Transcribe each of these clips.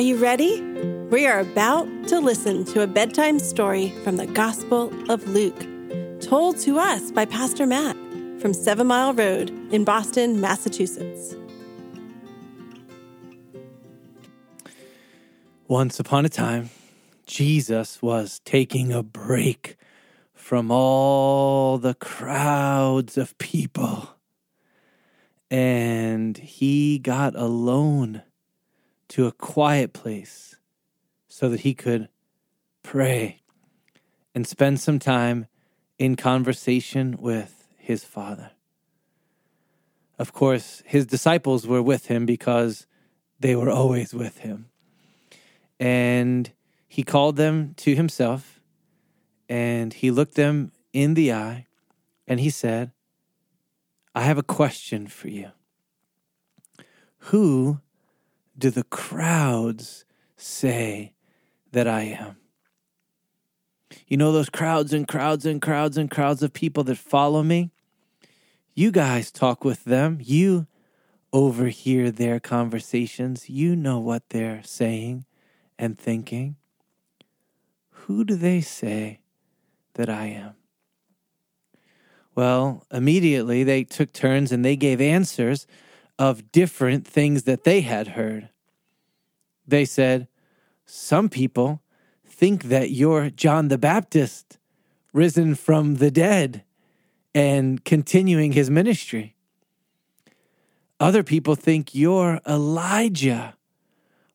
Are you ready? We are about to listen to a bedtime story from the Gospel of Luke, told to us by Pastor Matt from Seven Mile Road in Boston, Massachusetts. Once upon a time, Jesus was taking a break from all the crowds of people. And he got alone to a quiet place so that he could pray and spend some time in conversation with his Father. Of course, his disciples were with him because they were always with him. And he called them to himself and he looked them in the eye and he said, I have a question for you. Who do the crowds say that I am? You know, those crowds and crowds and crowds and crowds of people that follow me? You guys talk with them. You overhear their conversations. You know what they're saying and thinking. Who do they say that I am? Well, immediately they took turns and they gave answers of different things that they had heard. They said, Some people think that you're John the Baptist, risen from the dead and continuing his ministry. Other people think you're Elijah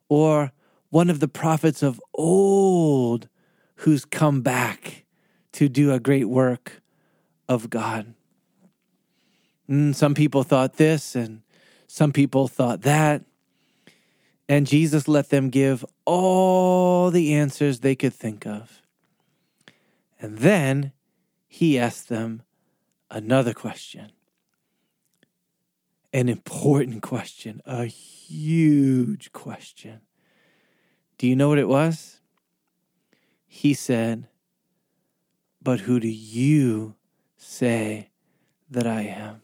or one of the prophets of old who's come back to do a great work of God. And mm, some people thought this, and some people thought that. And Jesus let them give all the answers they could think of. And then he asked them another question an important question, a huge question. Do you know what it was? He said, But who do you say that I am?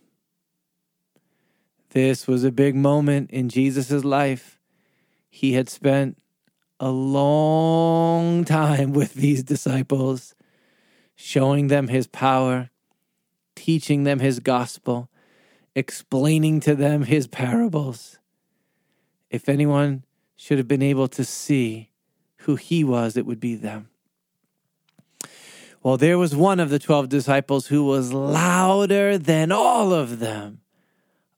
This was a big moment in Jesus' life. He had spent a long time with these disciples, showing them his power, teaching them his gospel, explaining to them his parables. If anyone should have been able to see who he was, it would be them. Well, there was one of the 12 disciples who was louder than all of them.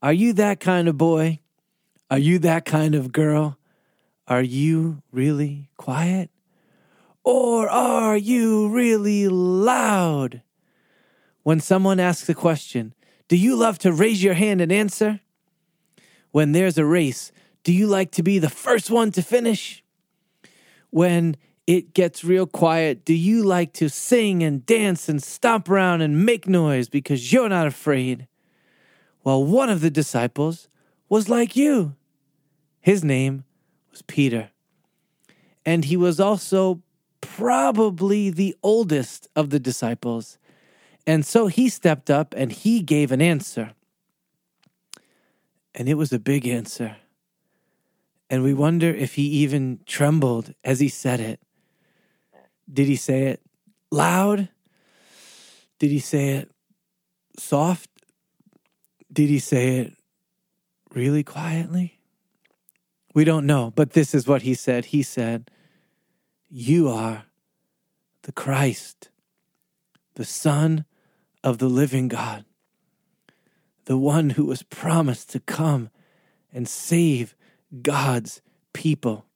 Are you that kind of boy? Are you that kind of girl? Are you really quiet? Or are you really loud? When someone asks a question, do you love to raise your hand and answer? When there's a race, do you like to be the first one to finish? When it gets real quiet, do you like to sing and dance and stomp around and make noise because you're not afraid? Well, one of the disciples was like you. His name was Peter. And he was also probably the oldest of the disciples. And so he stepped up and he gave an answer. And it was a big answer. And we wonder if he even trembled as he said it. Did he say it loud? Did he say it soft? Did he say it really quietly? We don't know, but this is what he said. He said, You are the Christ, the Son of the living God, the one who was promised to come and save God's people,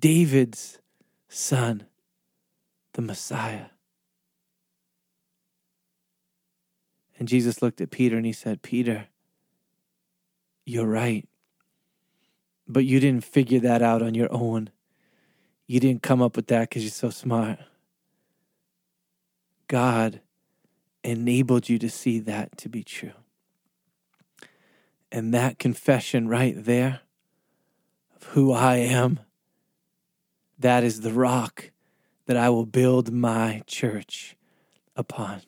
David's son, the Messiah. And Jesus looked at Peter and he said, Peter, you're right. But you didn't figure that out on your own. You didn't come up with that because you're so smart. God enabled you to see that to be true. And that confession right there of who I am, that is the rock that I will build my church upon.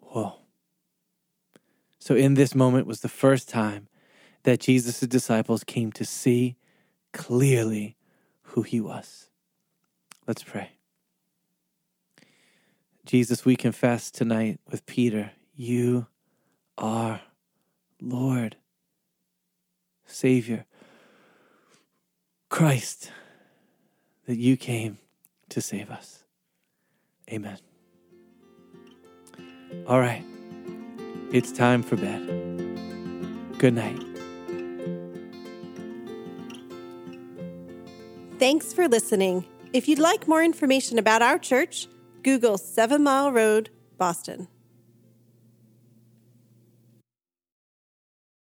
Whoa. So, in this moment was the first time that Jesus' disciples came to see clearly who he was. Let's pray. Jesus, we confess tonight with Peter, you are Lord, Savior, Christ, that you came to save us. Amen. All right, it's time for bed. Good night. Thanks for listening. If you'd like more information about our church, Google Seven Mile Road, Boston.